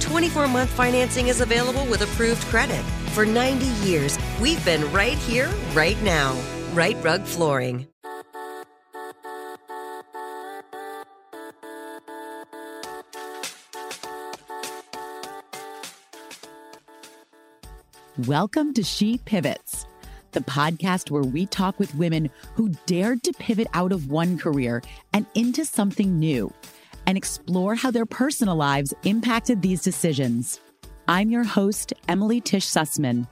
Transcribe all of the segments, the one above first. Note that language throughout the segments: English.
24 month financing is available with approved credit. For 90 years, we've been right here, right now. Rite Rug Flooring. Welcome to She Pivots, the podcast where we talk with women who dared to pivot out of one career and into something new and explore how their personal lives impacted these decisions. I'm your host, Emily Tish Sussman.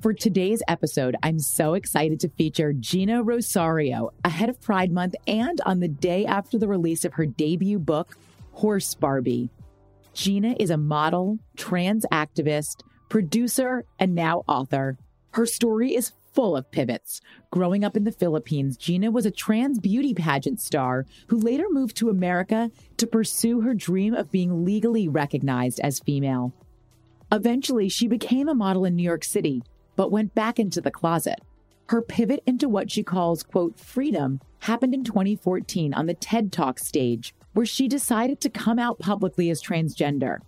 For today's episode, I'm so excited to feature Geena Rocero ahead of Pride Month and on the day after the release of her debut book, Horse Barbie. Geena is a model, trans activist, producer, and now author. Her story is full of pivots. Growing up in the Philippines, Geena was a trans beauty pageant star who later moved to America to pursue her dream of being legally recognized as female. Eventually, she became a model in New York City, but went back into the closet. Her pivot into what she calls, quote, freedom happened in 2014 on the TED Talk stage, where she decided to come out publicly as transgender.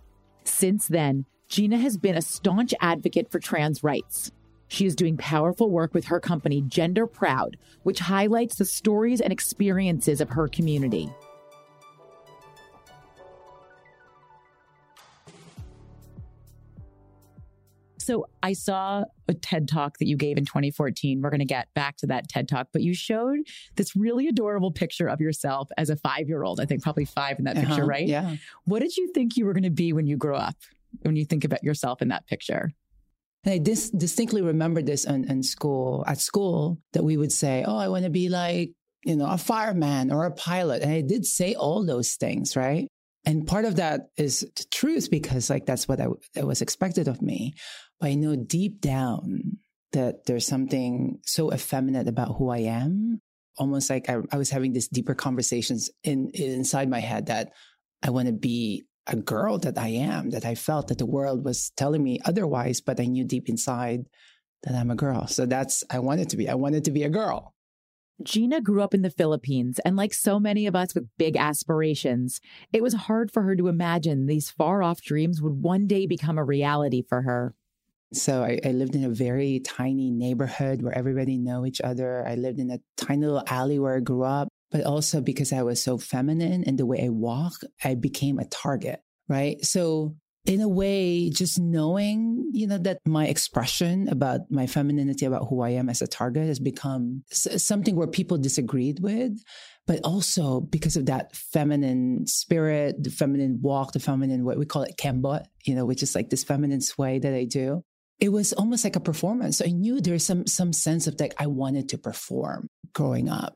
Since then, Geena has been a staunch advocate for trans rights. She is doing powerful work with her company, Gender Proud, which highlights the stories and experiences of her community. So I saw a TED talk that you gave in 2014. We're going to get back to that TED talk, but you showed this really adorable picture of yourself as a five year old. I think probably five in that uh-huh, picture, right? Yeah. What did you think you were going to be when you grow up? When you think about yourself in that picture? I dis- distinctly remember this in, in school, at school, that we would say, Oh, I want to be like, you know, a fireman or a pilot. And I did say all those things, right? And part of that is the truth because, like, that's what I, was expected of me. But I know deep down that there's something so effeminate about who I am. Almost like I, I was having these deeper conversations in, inside my head that I want to be a girl that I am, that I felt that the world was telling me otherwise, but I knew deep inside that I'm a girl. So that's, I wanted to be, I wanted to be a girl. Geena grew up in the Philippines, and like so many of us with big aspirations, it was hard for her to imagine these far off dreams would one day become a reality for her. So I, I, lived in a very tiny neighborhood where everybody knew each other. I lived in a tiny little alley where I grew up but also because I was so feminine in the way I walk, I became a target, right? So in a way, just knowing, you know, that my expression about my femininity, about who I am as a target has become something where people disagreed with, but also because of that feminine spirit, the feminine walk, the feminine, what we call it kembot, you know, which is like this feminine sway that I do. It was almost like a performance. So I knew there's some, some sense of like, I wanted to perform growing up.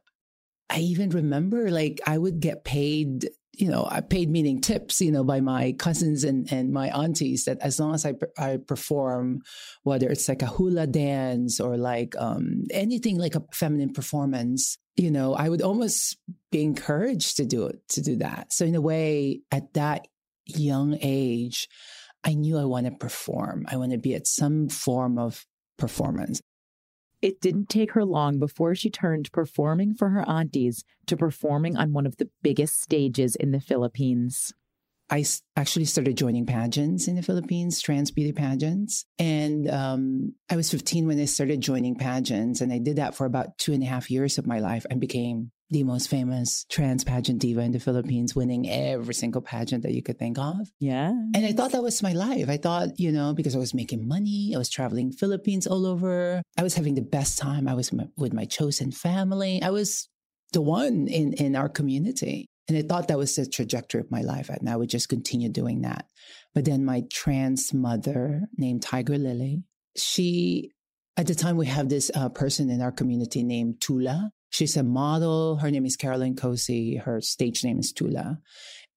I even remember like I would get paid, you know, I paid meaning tips, you know, by my cousins and, and my aunties that as long as I, I perform, whether it's like a hula dance or like um, anything like a feminine performance, you know, I would almost be encouraged to do it, to do that. So in a way, at that young age, I knew I want to perform. I want to be at some form of performance. It didn't take her long before she turned performing for her aunties to performing on one of the biggest stages in the Philippines. I actually started joining pageants in the Philippines, trans beauty pageants. And um, I was 15 when I started joining pageants. And I did that for about two and a half years of my life and became the most famous trans pageant diva in the Philippines, winning every single pageant that you could think of. Yeah. And I thought that was my life. I thought, you know, because I was making money, I was traveling Philippines all over. I was having the best time. I was with my chosen family. I was the one in, in our community. And I thought that was the trajectory of my life. And I would just continue doing that. But then my trans mother named Tiger Lily, she, at the time, we have this uh, person in our community named Tula. She's a model. Her name is Caroline Cossey. Her stage name is Tula.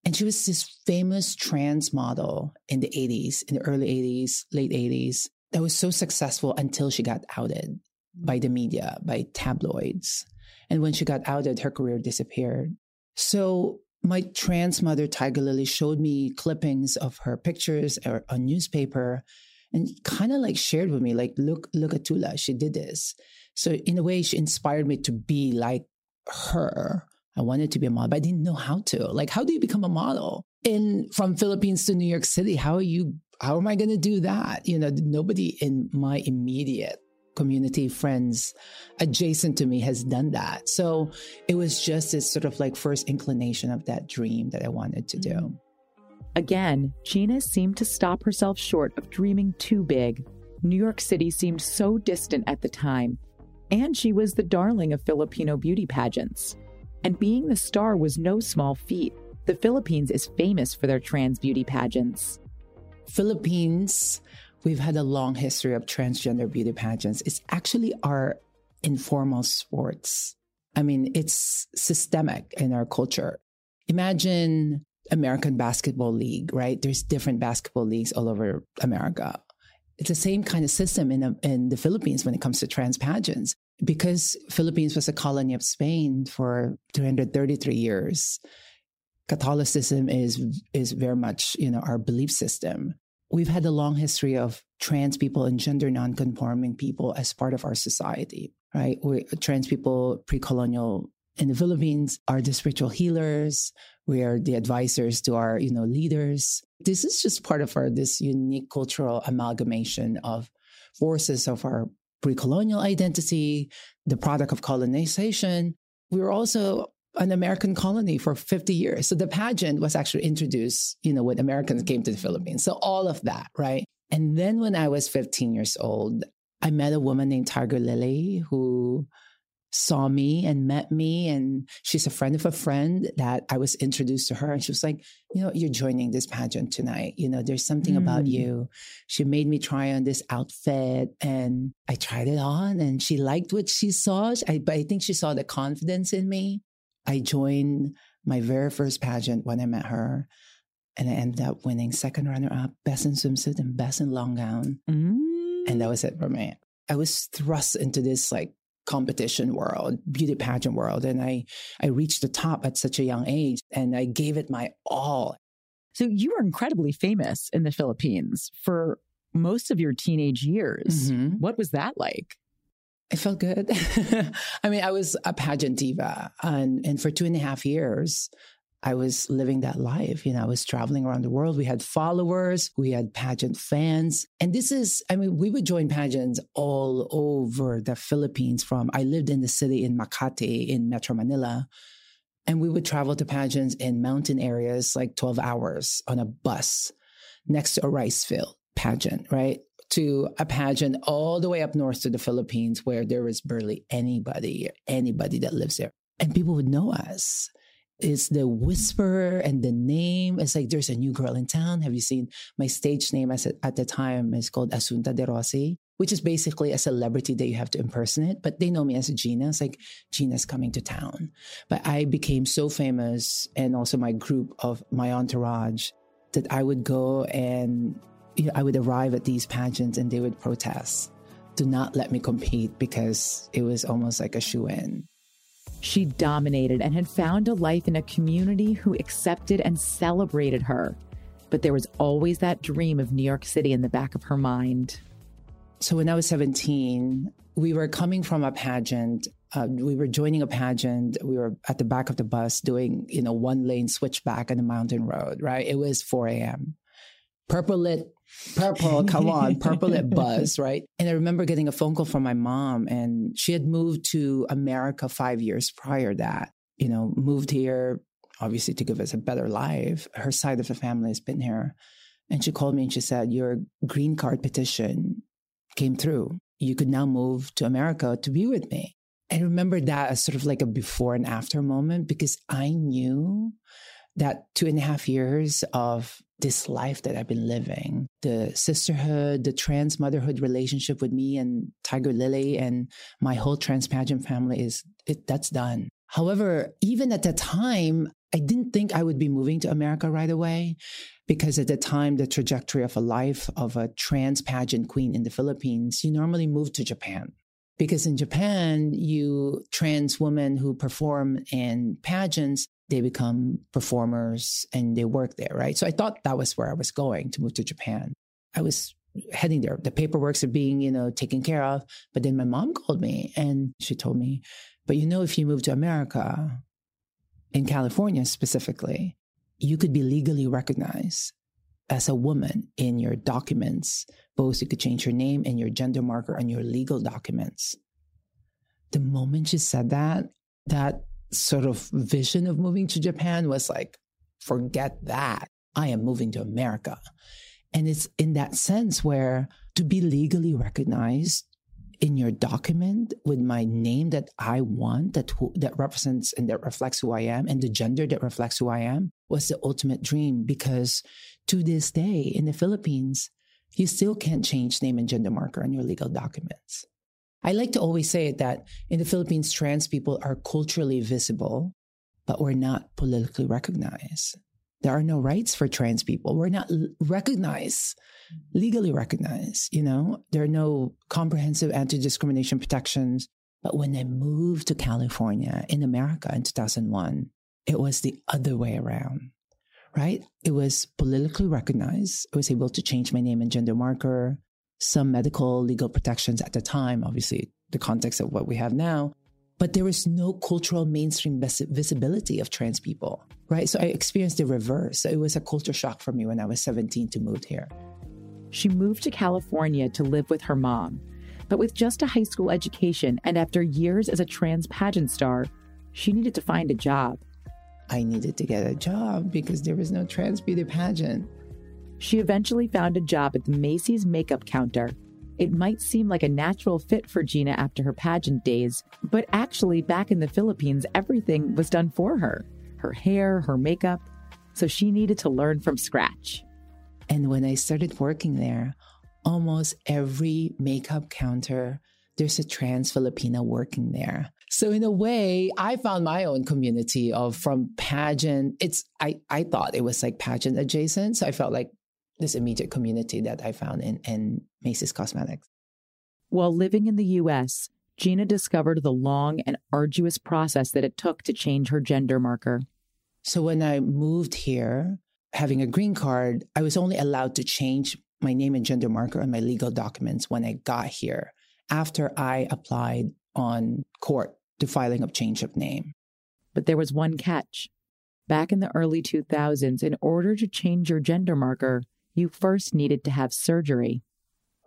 And she was this famous trans model in the 80s, in the early 80s, late 80s, that was so successful until she got outed by the media, by tabloids. And when she got outed, her career disappeared. So my trans mother, Tiger Lily, showed me clippings of her pictures uh, or a newspaper and kind of like shared with me, like, look, look at Tula, she did this. So in a way, she inspired me to be like her. I wanted to be a model, but I didn't know how to. Like, how do you become a model? In from Philippines to New York City, how are you how am I gonna do that? You know, nobody in my immediate community friends adjacent to me has done that. So it was just this sort of like first inclination of that dream that I wanted to do. Mm. Again, Geena seemed to stop herself short of dreaming too big. New York City seemed so distant at the time, and she was the darling of Filipino beauty pageants. And being the star was no small feat. The Philippines is famous for their trans beauty pageants. Philippines we've had a long history of transgender beauty pageants. It's actually our informal sports. I mean, it's systemic in our culture. Imagine American Basketball League, right? There's different basketball leagues all over America. It's the same kind of system in, in the Philippines when it comes to trans pageants. Because Philippines was a colony of Spain for 233 years, Catholicism is is very much you know our belief system we've had a long history of trans people and gender nonconforming people as part of our society, right? We, trans people pre-colonial in the Philippines are the spiritual healers. We are the advisors to our, you know, leaders. This is just part of our this unique cultural amalgamation of forces of our pre-colonial identity, the product of colonization. We were also an American colony for 50 years. So the pageant was actually introduced, you know, when Americans came to the Philippines. So all of that, right? And then when I was 15 years old, I met a woman named Tiger Lily who saw me and met me. And she's a friend of a friend that I was introduced to her. And she was like, you know, you're joining this pageant tonight. You know, there's something mm. about you. She made me try on this outfit and I tried it on and she liked what she saw. I, but I think she saw the confidence in me. I joined my very first pageant when I met her, and I ended up winning second runner up, best in swimsuit and best in long gown. Mm. And that was it for me. I was thrust into this like competition world, beauty pageant world, and I I reached the top at such a young age, and I gave it my all. So you were incredibly famous in the Philippines for most of your teenage years. Mm-hmm. What was that like? It felt good. I mean, I was a pageant diva, and and for two and a half years, I was living that life. You know, I was traveling around the world. We had followers, we had pageant fans. And this is, I mean, we would join pageants all over the Philippines from, I lived in the city in Makati in Metro Manila. And we would travel to pageants in mountain areas like 12 hours on a bus next to a rice field pageant, right? to a pageant all the way up north to the Philippines where there was barely anybody, anybody that lives there. And people would know us. It's the whisper and the name. It's like there's a new girl in town. Have you seen my stage name as at the time is called Assunta de Rossi, which is basically a celebrity that you have to impersonate. But they know me as Geena. It's like Geena's coming to town. But I became so famous and also my group of my entourage that I would go and you know, I would arrive at these pageants and they would protest. Do not let me compete because it was almost like a shoe in. She dominated and had found a life in a community who accepted and celebrated her. But there was always that dream of New York City in the back of her mind. So when I was 17, we were coming from a pageant. Uh, we were joining a pageant. We were at the back of the bus doing, you know, one lane switchback on the mountain road, right? It was 4 a.m. Purple lit, purple, come on, purple lit buzz, right? And I remember getting a phone call from my mom, and she had moved to America five years prior that, you know, moved here, obviously to give us a better life. Her side of the family has been here. And she called me and she said, Your green card petition came through. You could now move to America to be with me. I remember that as sort of like a before and after moment because I knew that two and a half years of this life that I've been living, the sisterhood, the trans motherhood relationship with me and Tiger Lily and my whole trans pageant family is it, that's done. However, even at that time, I didn't think I would be moving to America right away because at the time, the trajectory of a life of a trans pageant queen in the Philippines, you normally move to Japan. Because in Japan, you trans women who perform in pageants, they become performers and they work there, right? So I thought that was where I was going to move to Japan. I was heading there. The paperwork's are being, you know, taken care of. But then my mom called me and she told me, but you know, if you move to America, in California specifically, you could be legally recognized as a woman in your documents. Both you could change your name and your gender marker on your legal documents. The moment she said that, that sort of vision of moving to Japan was like, forget that. I am moving to America. And it's in that sense where to be legally recognized in your document with my name that I want, that who, that represents and that reflects who I am, and the gender that reflects who I am, was the ultimate dream. Because to this day in the Philippines, you still can't change name and gender marker on your legal documents. I like to always say it that in the Philippines, trans people are culturally visible, but we're not politically recognized. There are no rights for trans people. We're not recognized, legally recognized. You know, there are no comprehensive anti discrimination protections. But when I moved to California in America in 2001, it was the other way around, right? It was politically recognized. I was able to change my name and gender marker, some medical legal protections at the time, obviously, the context of what we have now but there was no cultural mainstream vis- visibility of trans people, right? So I experienced the reverse. So it was a culture shock for me when I was 17 to move here. She moved to California to live with her mom. But with just a high school education and after years as a trans pageant star, she needed to find a job. I needed to get a job because there was no trans beauty pageant. She eventually found a job at the Macy's makeup counter it might seem like a natural fit for Geena after her pageant days, but actually, back in the Philippines, everything was done for her her hair, her makeup. So she needed to learn from scratch. And when I started working there, almost every makeup counter, there's a trans Filipina working there. So in a way, I found my own community of from pageant. It's I I thought it was like pageant adjacent. So I felt like this immediate community that I found in, in Macy's Cosmetics. While living in the US, Geena discovered the long and arduous process that it took to change her gender marker. So when I moved here, having a green card, I was only allowed to change my name and gender marker on my legal documents when I got here after I applied on court to filing of change of name. But there was one catch. Back in the early 2000s, in order to change your gender marker, you first needed to have surgery.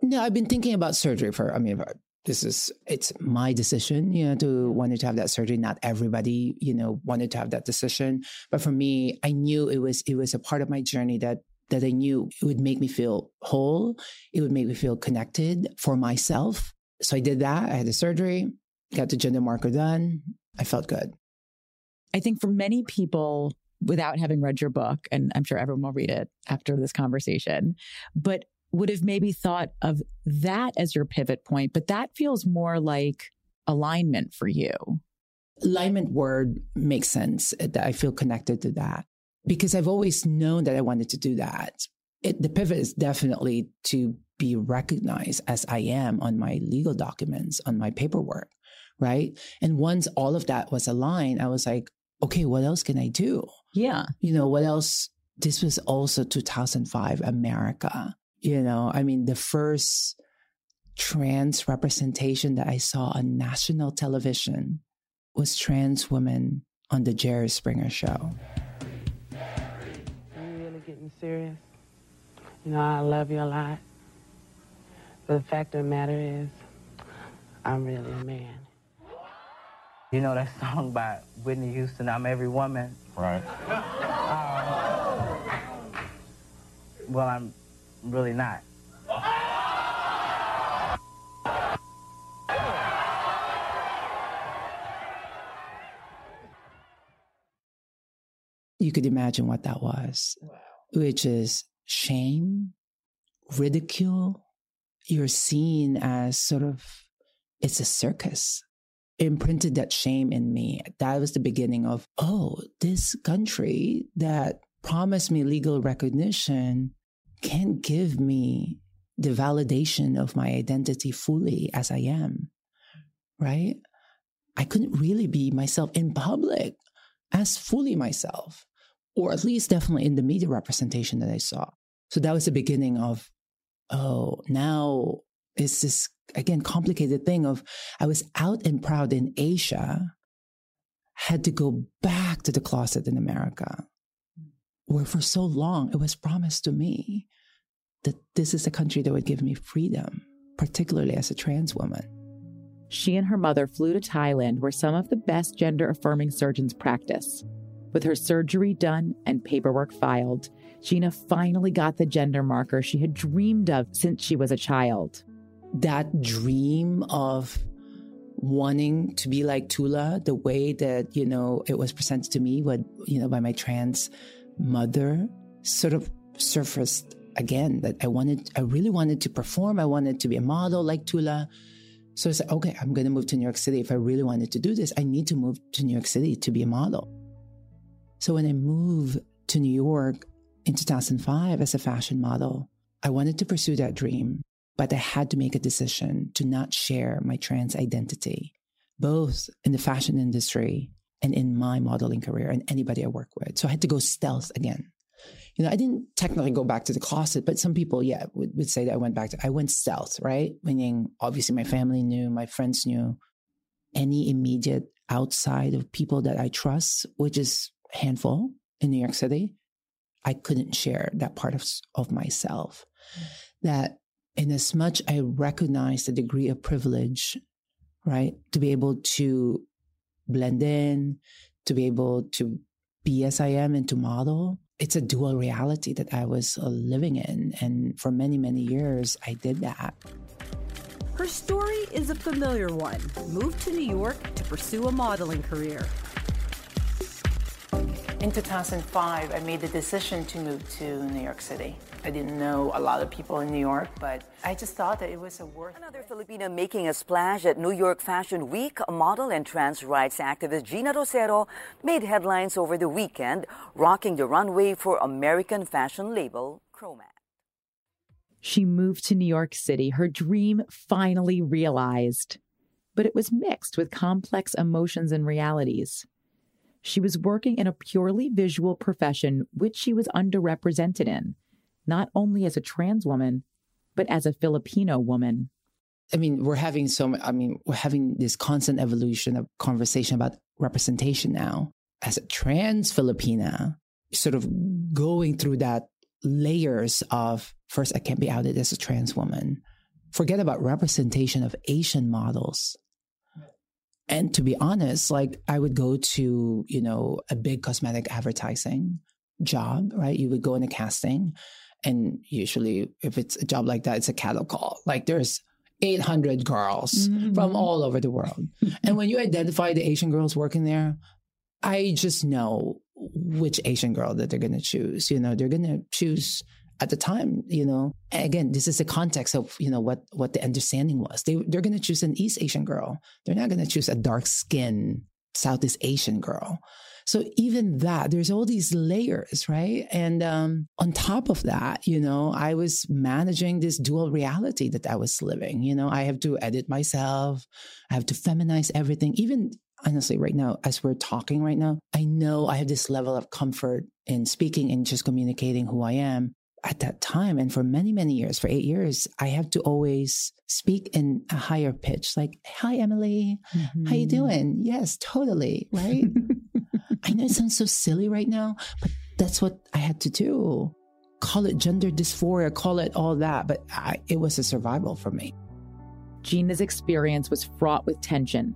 No, I've been thinking about surgery for, I mean, this is, it's my decision, you know, to wanted to have that surgery. Not everybody, you know, wanted to have that decision. But for me, I knew it was, it was a part of my journey that, that I knew it would make me feel whole. It would make me feel connected for myself. So I did that. I had the surgery, got the gender marker done. I felt good. I think for many people, without having read your book, and I'm sure everyone will read it after this conversation, but would have maybe thought of that as your pivot point. But that feels more like alignment for you. Alignment word makes sense. I feel connected to that because I've always known that I wanted to do that. It, the pivot is definitely to be recognized as I am on my legal documents, on my paperwork, right? And once all of that was aligned, I was like, okay, what else can I do? Yeah. You know, what else? This was also 2005 America. You know, I mean, the first trans representation that I saw on national television was trans women on the Jerry Springer show. Are you really getting serious? You know, I love you a lot. But the fact of the matter is, I'm really a man. You know that song by Whitney Houston, I'm Every Woman? Right. Uh, well, I'm really not. You could imagine what that was, wow. which is shame, ridicule. You're seen as sort of, it's a circus. Imprinted that shame in me. That was the beginning of, oh, this country that promised me legal recognition can't give me the validation of my identity fully as I am, right? I couldn't really be myself in public as fully myself, or at least definitely in the media representation that I saw. So that was the beginning of, oh, now it's this, again, complicated thing of I was out and proud in Asia, had to go back to the closet in America, where for so long it was promised to me that this is a country that would give me freedom, particularly as a trans woman. She and her mother flew to Thailand, where some of the best gender affirming surgeons practice. With her surgery done and paperwork filed, Geena finally got the gender marker she had dreamed of since she was a child. That dream of wanting to be like Tula, the way that, you know, it was presented to me, what, you know, by my trans mother, sort of surfaced again that I wanted, I really wanted to perform. I wanted to be a model like Tula. So I said, okay, I'm going to move to New York City. If I really wanted to do this, I need to move to New York City to be a model. So when I moved to New York in 2005 as a fashion model, I wanted to pursue that dream, but I had to make a decision to not share my trans identity, both in the fashion industry and in my modeling career and anybody I work with. So I had to go stealth again you know, I didn't technically go back to the closet, but some people, yeah, would, would say that I went back to, I went stealth, right? Meaning, obviously, my family knew, my friends knew, any immediate outside of people that I trust, which is handful in New York City, I couldn't share that part of, of myself. That in as much I recognize the degree of privilege, right, to be able to blend in, to be able to be as I am and to model, it's a dual reality that I was uh, living in. And for many, many years, I did that. Her story is a familiar one. Moved to New York to pursue a modeling career. In 2005, I made the decision to move to New York City. I didn't know a lot of people in New York, but I just thought that it was a worth. Another Filipina making a splash at New York Fashion Week, model and trans rights activist Geena Rocero made headlines over the weekend, rocking the runway for American fashion label Chromat. She moved to New York City, her dream finally realized. But it was mixed with complex emotions and realities. She was working in a purely visual profession, which she was underrepresented in, not only as a trans woman, but as a Filipino woman. I mean, we're having so, I mean, we're having this constant evolution of conversation about representation now. As a trans Filipina, sort of going through that layers of first, I can't be outed as a trans woman. Forget about representation of Asian models and to be honest, like I would go to, you know, a big cosmetic advertising job, right? You would go in a casting and usually if it's a job like that, it's a cattle call. Like there's 800 girls mm-hmm. from all over the world. and when you identify the Asian girls working there, I just know which Asian girl that they're going to choose. You know, they're going to choose at the time, you know, again, this is the context of, you know, what, what the understanding was. They, they're going to choose an East Asian girl. They're not going to choose a dark skinned Southeast Asian girl. So even that, there's all these layers, right? And um, on top of that, you know, I was managing this dual reality that I was living. You know, I have to edit myself, I have to feminize everything. Even honestly, right now, as we're talking right now, I know I have this level of comfort in speaking and just communicating who I am. At that time and for many, many years, for eight years, I have to always speak in a higher pitch, like, hi, Emily, mm-hmm. how you mm-hmm. doing? Yes, totally. Right. I know it sounds so silly right now, but that's what I had to do. Call it gender dysphoria, call it all that, but I, it was a survival for me. Geena's experience was fraught with tension.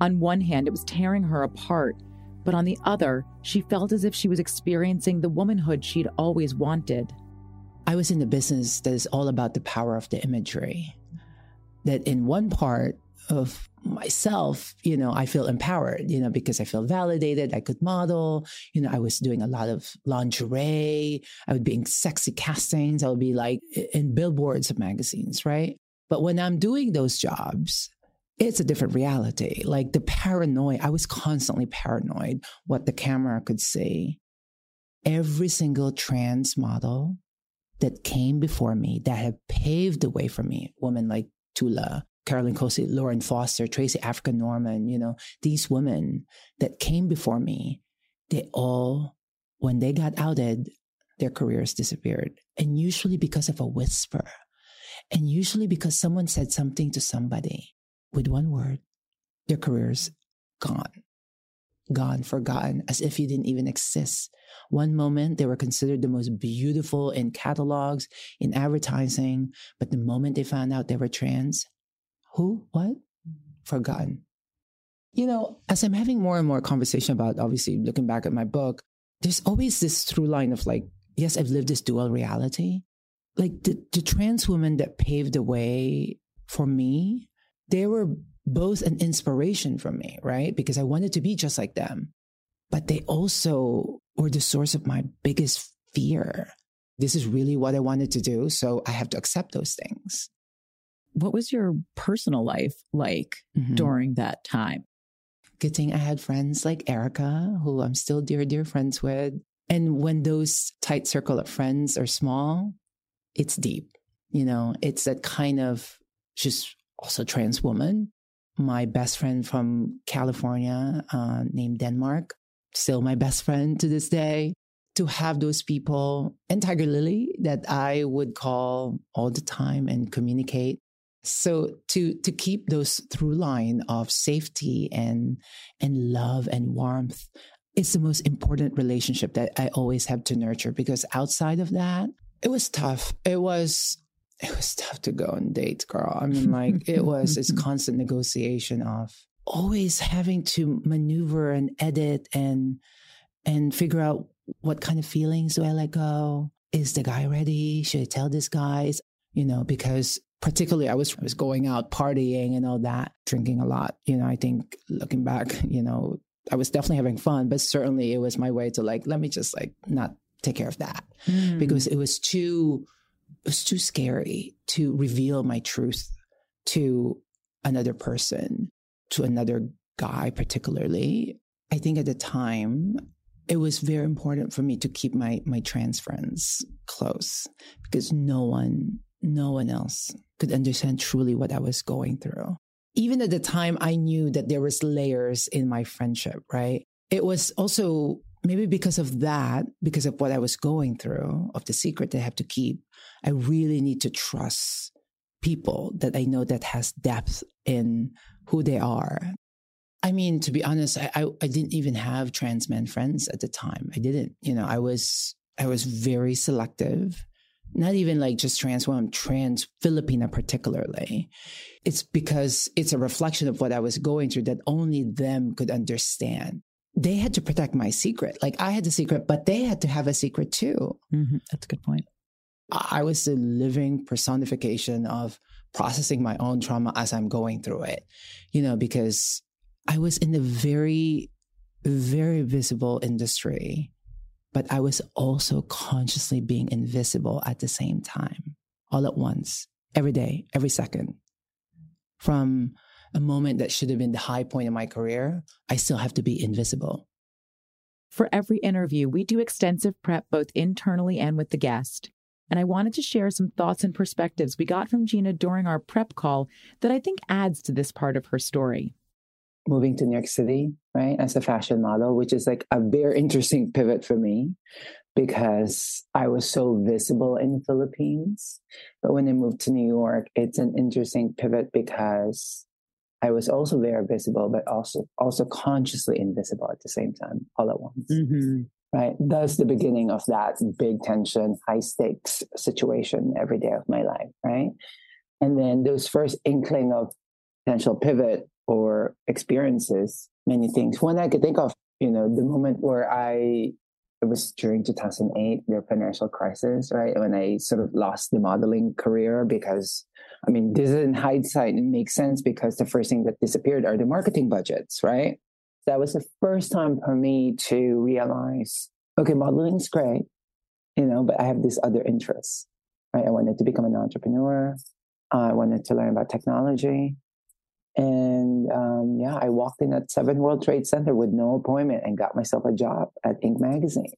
On one hand, it was tearing her apart, but on the other, she felt as if she was experiencing the womanhood she'd always wanted. I was in the business that is all about the power of the imagery. That in one part of myself, you know, I feel empowered, you know, because I feel validated. I could model, you know, I was doing a lot of lingerie. I would be in sexy castings. I would be like in billboards of magazines, right? But when I'm doing those jobs, it's a different reality. Like the paranoia, I was constantly paranoid what the camera could see. Every single trans model that came before me that have paved the way for me, women like Tula, Carolyn Cossey, Lauren Foster, Tracey Africa Norman, you know, these women that came before me, they all, when they got outed, their careers disappeared. And usually because of a whisper. And usually because someone said something to somebody with one word, their careers gone gone, forgotten, as if you didn't even exist. One moment they were considered the most beautiful in catalogs, in advertising, but the moment they found out they were trans, who, what? Forgotten. You know, as I'm having more and more conversation about obviously looking back at my book, there's always this through line of like, yes, I've lived this dual reality. Like the, the trans women that paved the way for me, they were both an inspiration for me, right? Because I wanted to be just like them. But they also were the source of my biggest fear. This is really what I wanted to do. So I have to accept those things. What was your personal life like mm-hmm. during that time? Good thing I had friends like Erica, who I'm still dear, dear friends with. And when those tight circle of friends are small, it's deep. You know, it's that kind of just also trans woman my best friend from California uh, named Denmark, still my best friend to this day. To have those people and Tiger Lily that I would call all the time and communicate. So to to keep those through line of safety and and love and warmth, it's the most important relationship that I always have to nurture because outside of that, it was tough. It was it was tough to go on dates, girl. I mean, like it was this constant negotiation of always having to maneuver and edit and and figure out what kind of feelings do I let go? Is the guy ready? Should I tell this guy? You know, because particularly I was I was going out partying and all that, drinking a lot. You know, I think looking back, you know, I was definitely having fun, but certainly it was my way to like, let me just like not take care of that mm. because it was too it was too scary to reveal my truth to another person, to another guy, particularly. I think at the time, it was very important for me to keep my, my trans friends close because no one, no one else could understand truly what I was going through. Even at the time, I knew that there was layers in my friendship, right? It was also maybe because of that, because of what I was going through, of the secret that I have to keep, I really need to trust people that I know that has depth in who they are. I mean, to be honest, I, I, I didn't even have trans men friends at the time. I didn't, you know, I was, I was very selective. Not even like just trans women, trans Filipina particularly. It's because it's a reflection of what I was going through that only them could understand they had to protect my secret. Like I had the secret, but they had to have a secret too. Mm-hmm. That's a good point. I was the living personification of processing my own trauma as I'm going through it, you know, because I was in a very, very visible industry, but I was also consciously being invisible at the same time, all at once, every day, every second. From a moment that should have been the high point of my career, I still have to be invisible. For every interview, we do extensive prep both internally and with the guest. And I wanted to share some thoughts and perspectives we got from Geena during our prep call that I think adds to this part of her story. Moving to New York City, right, as a fashion model, which is like a very interesting pivot for me because I was so visible in the Philippines. But when I moved to New York, it's an interesting pivot because I was also very visible, but also also consciously invisible at the same time, all at once. Mm-hmm. Right. That's the beginning of that big tension, high stakes situation every day of my life. Right. And then those first inkling of potential pivot or experiences, many things. One I could think of, you know, the moment where I it was during 2008, the financial crisis, right? When I sort of lost the modeling career because, I mean, this is in hindsight, it makes sense because the first thing that disappeared are the marketing budgets, right? That was the first time for me to realize, okay, modeling's great, you know, but I have this other interests, right? I wanted to become an entrepreneur. I wanted to learn about technology. And um, yeah, I walked in at Seven World Trade Center with no appointment and got myself a job at Inc. magazine.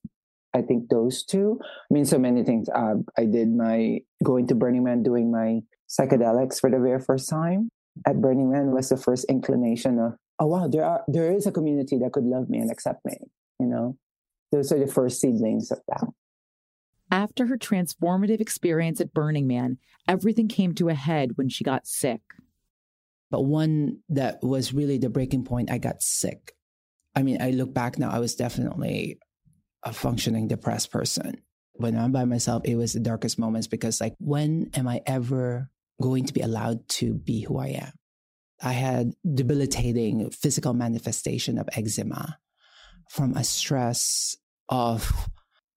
I think those two I mean so many things. Uh, I did my going to Burning Man, doing my psychedelics for the very first time at Burning Man was the first inclination of oh wow there are there is a community that could love me and accept me. You know, those are the first seedlings of that. After her transformative experience at Burning Man, everything came to a head when she got sick. But one that was really the breaking point, I got sick. I mean, I look back now, I was definitely a functioning depressed person. When I'm by myself, it was the darkest moments because, like, when am I ever going to be allowed to be who I am? I had debilitating physical manifestation of eczema from a stress of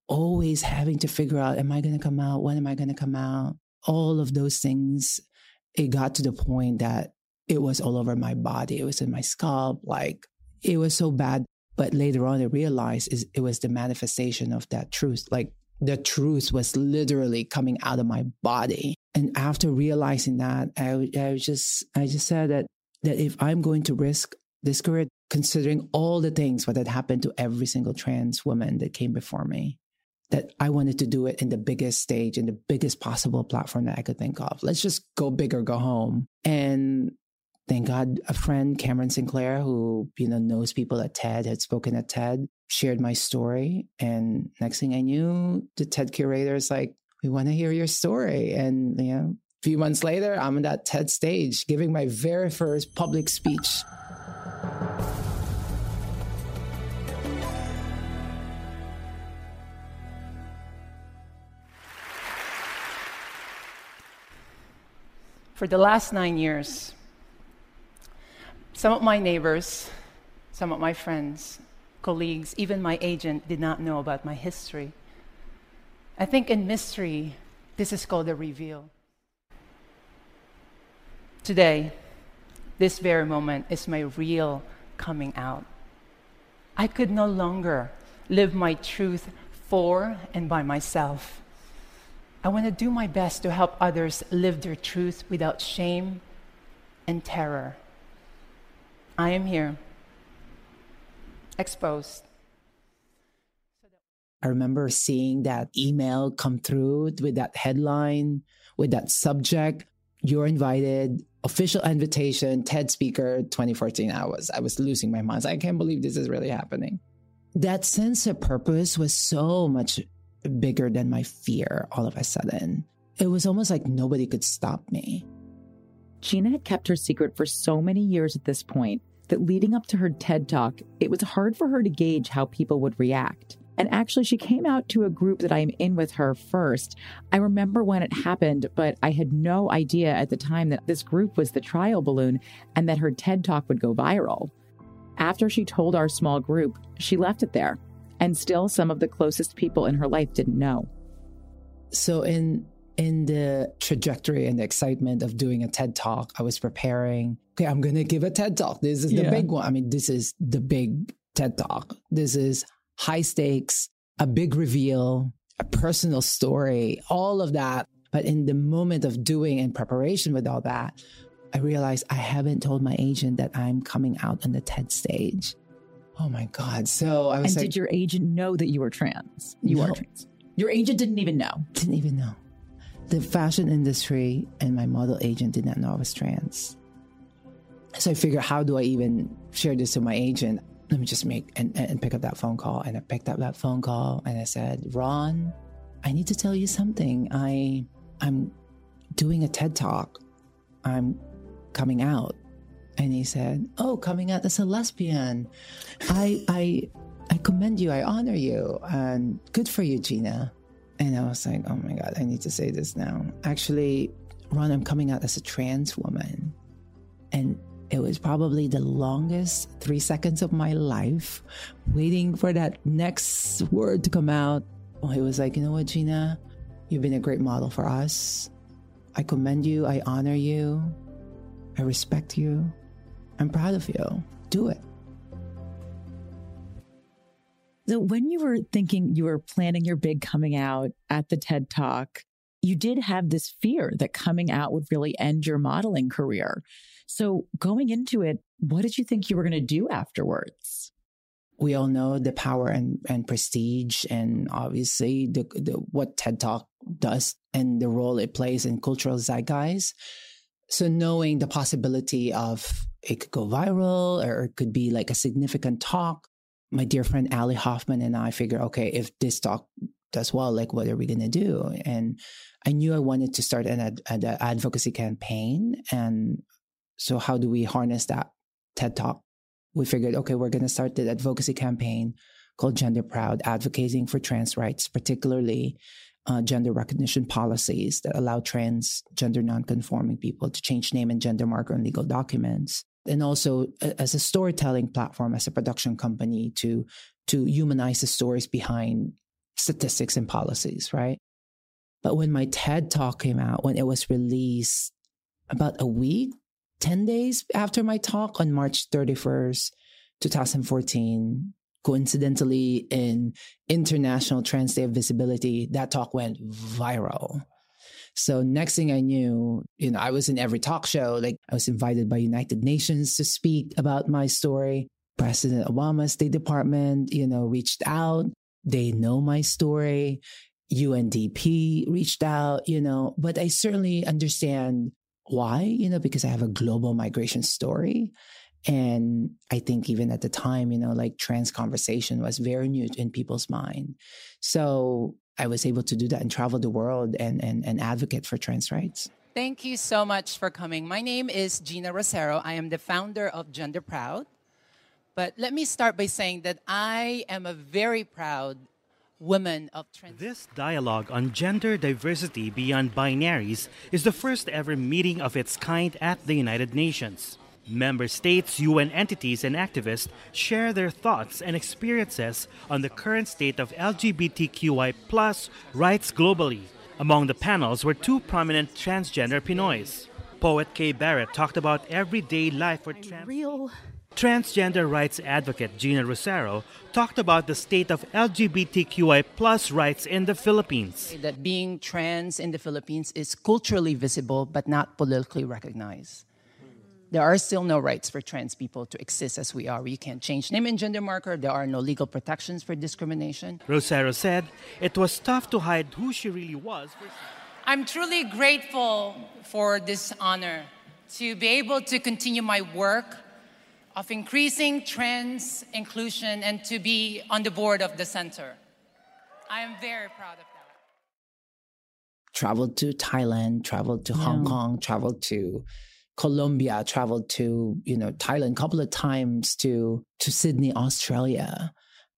always having to figure out, am I going to come out? When am I going to come out? All of those things. It got to the point that it was all over my body. It was in my scalp. Like it was so bad. But later on, I realized is it was the manifestation of that truth. Like the truth was literally coming out of my body. And after realizing that, I, I just, I just said that, that if I'm going to risk this career, considering all the things what had happened to every single trans woman that came before me, that I wanted to do it in the biggest stage, in the biggest possible platform that I could think of. Let's just go big or go home. And thank God a friend, Cameron Sinclair, who, you know, knows people at TED, had spoken at TED, shared my story. And next thing I knew, the TED curator is like, we want to hear your story. And, you know, a few months later, I'm on that TED stage giving my very first public speech. For the last nine years, some of my neighbors, some of my friends, colleagues, even my agent did not know about my history. I think in mystery, this is called a reveal. Today, this very moment is my real coming out. I could no longer live my truth for and by myself. I want to do my best to help others live their truth without shame and terror. I am here, exposed. I remember seeing that email come through with that headline, with that subject. You're invited, official invitation, TED speaker 2014. I was, I was losing my mind. I can't believe this is really happening. That sense of purpose was so much bigger than my fear all of a sudden. It was almost like nobody could stop me. Geena had kept her secret for so many years at this point that leading up to her TED Talk, it was hard for her to gauge how people would react. And actually, she came out to a group that I'm in with her first. I remember when it happened, but I had no idea at the time that this group was the trial balloon and that her TED Talk would go viral. After she told our small group, she left it there. And still, some of the closest people in her life didn't know. So, in in the trajectory and the excitement of doing a TED talk, I was preparing. Okay, I'm going to give a TED talk. This is the yeah. big one. I mean, this is the big TED talk. This is high stakes, a big reveal, a personal story, all of that. But in the moment of doing and preparation with all that, I realized I haven't told my agent that I'm coming out on the TED stage. Oh my God. So I was And like, did your agent know that you were trans? You no. are trans. Your agent didn't even know. Didn't even know the fashion industry and my model agent did not know I was trans. So I figured, how do I even share this to my agent? let me just make and, and pick up that phone call. And I picked up that phone call and I said, Ron, I need to tell you something. I I'm doing a TED talk. I'm coming out. And he said, Oh, coming out as a lesbian. I I I commend you, I honor you, and good for you, Geena. And I was like, Oh my God, I need to say this now. Actually, Ron, I'm coming out as a trans woman. And it was probably the longest three seconds of my life waiting for that next word to come out. Well, he was like, You know what, Geena? You've been a great model for us. I commend you. I honor you. I respect you. I'm proud of you. Do it. So, when you were thinking you were planning your big coming out at the TED Talk, you did have this fear that coming out would really end your modeling career. So, going into it, what did you think you were going to do afterwards? We all know the power and, and prestige, and obviously the, the what TED Talk does and the role it plays in cultural zeitgeist. So, knowing the possibility of it could go viral or it could be like a significant talk, my dear friend Ali Hoffman and I figured, okay, if this talk does well, like what are we going to do? And I knew I wanted to start an, ad, an advocacy campaign. And so, how do we harness that TED Talk? We figured, okay, we're going to start the advocacy campaign called Gender Proud, advocating for trans rights, particularly uh, gender recognition policies that allow trans, gender nonconforming people to change name and gender marker on legal documents. And also uh, as a storytelling platform, as a production company to, to humanize the stories behind statistics and policies, right? But when my TED talk came out, when it was released about a week, 10 days after my talk on March 31st, 2014, coincidentally in International Trans Day of Visibility, that talk went viral. So next thing I knew, you know, I was in every talk show. Like I was invited by United Nations to speak about my story. President Obama's State Department, you know, reached out. They know my story. UNDP reached out, you know, but I certainly understand why, you know, because I have a global migration story. And I think even at the time, you know, like trans conversation was very new in people's mind. So I was able to do that and travel the world and, and, and advocate for trans rights. Thank you so much for coming. My name is Geena Rocero. I am the founder of Gender Proud. But let me start by saying that I am a very proud woman of trans. This dialogue on gender diversity beyond binaries is the first ever meeting of its kind at the United Nations. Member states, UN entities, and activists share their thoughts and experiences on the current state of LGBTQI rights globally. Among the panels were two prominent transgender Pinoys. Poet Kay Barrett talked about everyday life for trans. Real. Transgender rights advocate Geena Rocero talked about the state of LGBTQI rights in the Philippines. That being trans in the Philippines is culturally visible but not politically recognized there are still no rights for trans people to exist as we are. We can't change name and gender marker. There are no legal protections for discrimination. Rocero said it was tough to hide who she really was. I'm truly grateful for this honor to be able to continue my work of increasing trans inclusion and to be on the board of the center. I am very proud of that. Traveled to Thailand, traveled to yeah. Hong Kong, traveled to Colombia, traveled to, you know, Thailand a couple of times to, to Sydney, Australia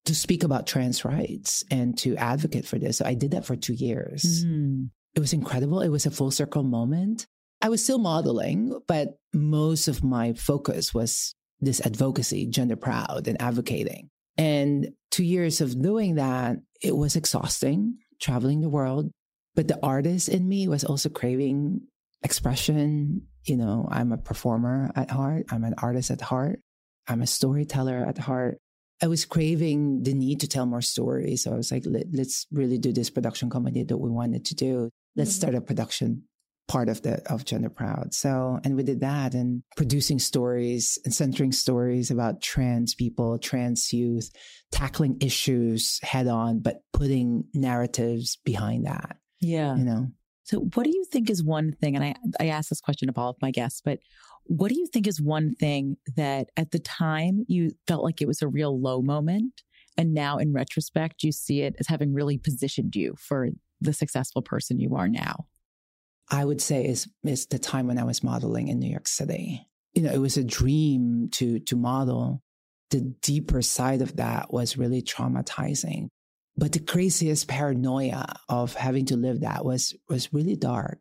to speak about trans rights and to advocate for this. So I did that for two years. Mm. It was incredible. It was a full circle moment. I was still modeling, but most of my focus was this advocacy, gender proud and advocating. And two years of doing that, it was exhausting, traveling the world. But the artist in me was also craving expression. You know, I'm a performer at heart. I'm an artist at heart. I'm a storyteller at heart. I was craving the need to tell more stories. So I was like, Let, us really do this production company that we wanted to do. Let's mm-hmm. start a production part of the of Gender Proud. So, and we did that and producing stories and centering stories about trans people, trans youth, tackling issues head on, but putting narratives behind that. Yeah. You know. So, what do you think is one thing? And I, I ask this question of all of my guests, but What do you think is one thing that at the time you felt like it was a real low moment? And now in retrospect, you see it as having really positioned you for the successful person you are now? I would say is is the time when I was modeling in New York City. You know, it was a dream to to model. The deeper side of that was really traumatizing. But the craziest paranoia of having to live that was was really dark.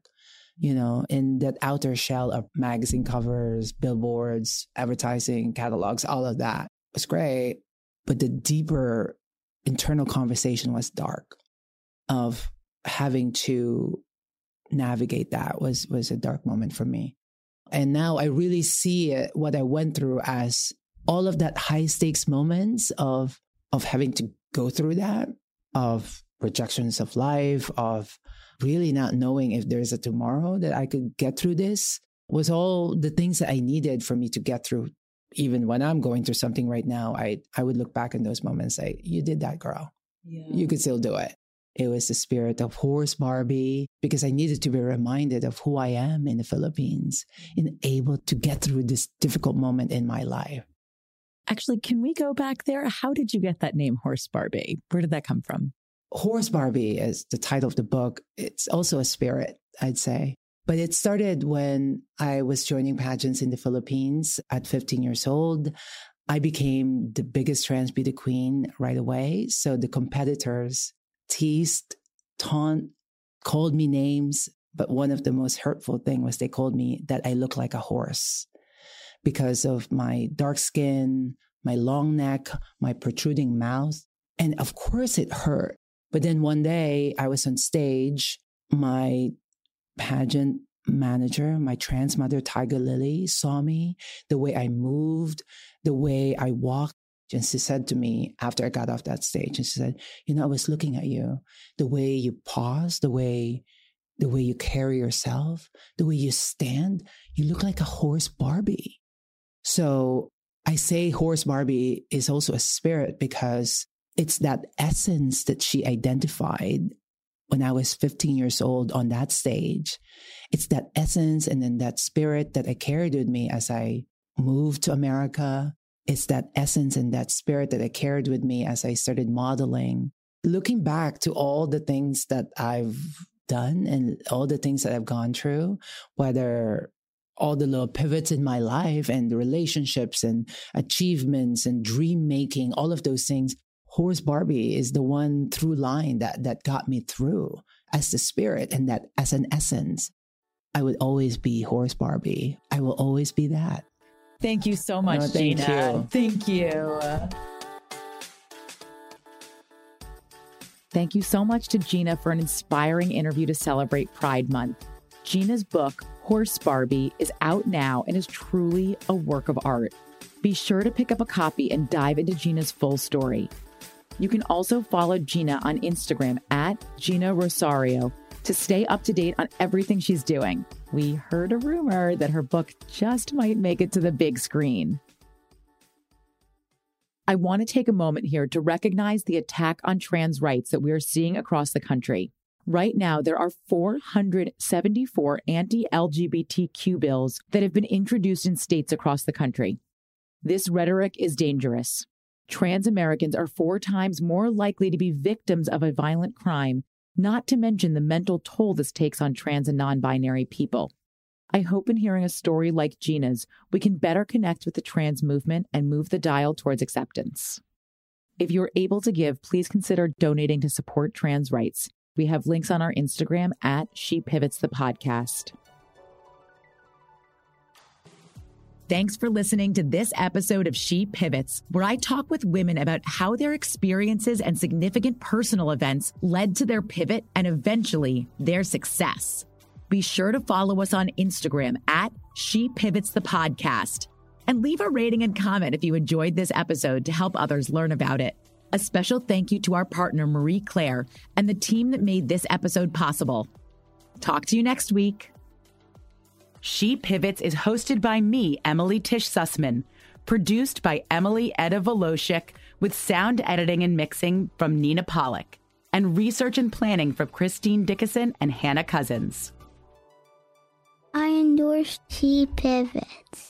You know, in that outer shell of magazine covers, billboards, advertising, catalogs, all of that was great. But the deeper internal conversation was dark of having to navigate that was was a dark moment for me. And now I really see it, what I went through as all of that high stakes moments of of having to go through that, of rejections of life, of really not knowing if there's a tomorrow that I could get through this was all the things that I needed for me to get through. Even when I'm going through something right now, I I would look back in those moments and say, You did that, girl. Yeah. You could still do it. It was the spirit of horse Barbie because I needed to be reminded of who I am in the Philippines and able to get through this difficult moment in my life. Actually, can we go back there? How did you get that name, Horse Barbie? Where did that come from? Horse Barbie is the title of the book. It's also a spirit, I'd say. But it started when I was joining pageants in the Philippines at 15 years old. I became the biggest trans beauty queen right away. So the competitors teased, taunt, called me names. But one of the most hurtful thing was they called me that I look like a horse because of my dark skin, my long neck, my protruding mouth. And of course it hurt. But then one day I was on stage, my pageant manager, my trans mother, Tiger Lily, saw me, the way I moved, the way I walked. And she said to me after I got off that stage, and she said, You know, I was looking at you, the way you pause, the way the way you carry yourself, the way you stand, you look like a horse Barbie. So I say horse Barbie is also a spirit because it's that essence that she identified when I was 15 years old on that stage. It's that essence and then that spirit that I carried with me as I moved to America, it's that essence and that spirit that I carried with me as I started modeling. Looking back to all the things that I've done and all the things that I've gone through, whether all the little pivots in my life and the relationships and achievements and dream making, all of those things, Horse Barbie is the one through line that that got me through as the spirit and that as an essence. I would always be Horse Barbie. I will always be that. Thank you so much, no, thank Geena. You. Thank you. Thank you so much to Geena for an inspiring interview to celebrate Pride Month. Gina's book, Horse Barbie, is out now and is truly a work of art. Be sure to pick up a copy and dive into Geena's full story. You can also follow Geena on Instagram at Geena Rosario to stay up to date on everything she's doing. We heard a rumor that her book just might make it to the big screen. I want to take a moment here to recognize the attack on trans rights that we are seeing across the country. Right now, there are 474 anti LGBTQ bills that have been introduced in states across the country. This rhetoric is dangerous. Trans Americans are four times more likely to be victims of a violent crime not to mention the mental toll this takes on trans and non binary people. I hope in hearing a story like Geena's, we can better connect with the trans movement and move the dial towards acceptance. If you're able to give, please consider donating to support trans rights. We have links on our Instagram at She Pivots the Podcast. Thanks for listening to this episode of She Pivots, where I talk with women about how their experiences and significant personal events led to their pivot and eventually their success. Be sure to follow us on Instagram at She Pivots the Podcast and leave a rating and comment if you enjoyed this episode to help others learn about it. A special thank you to our partner, Marie Claire, and the team that made this episode possible. Talk to you next week. She Pivots is hosted by me, Emily Tish Sussman, produced by Emily Eda Volosik, with sound editing and mixing from Nina Pollock, and research and planning from Christine Dickinson and Hannah Cousins. I endorse She pivots.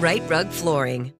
Rite Rug Flooring.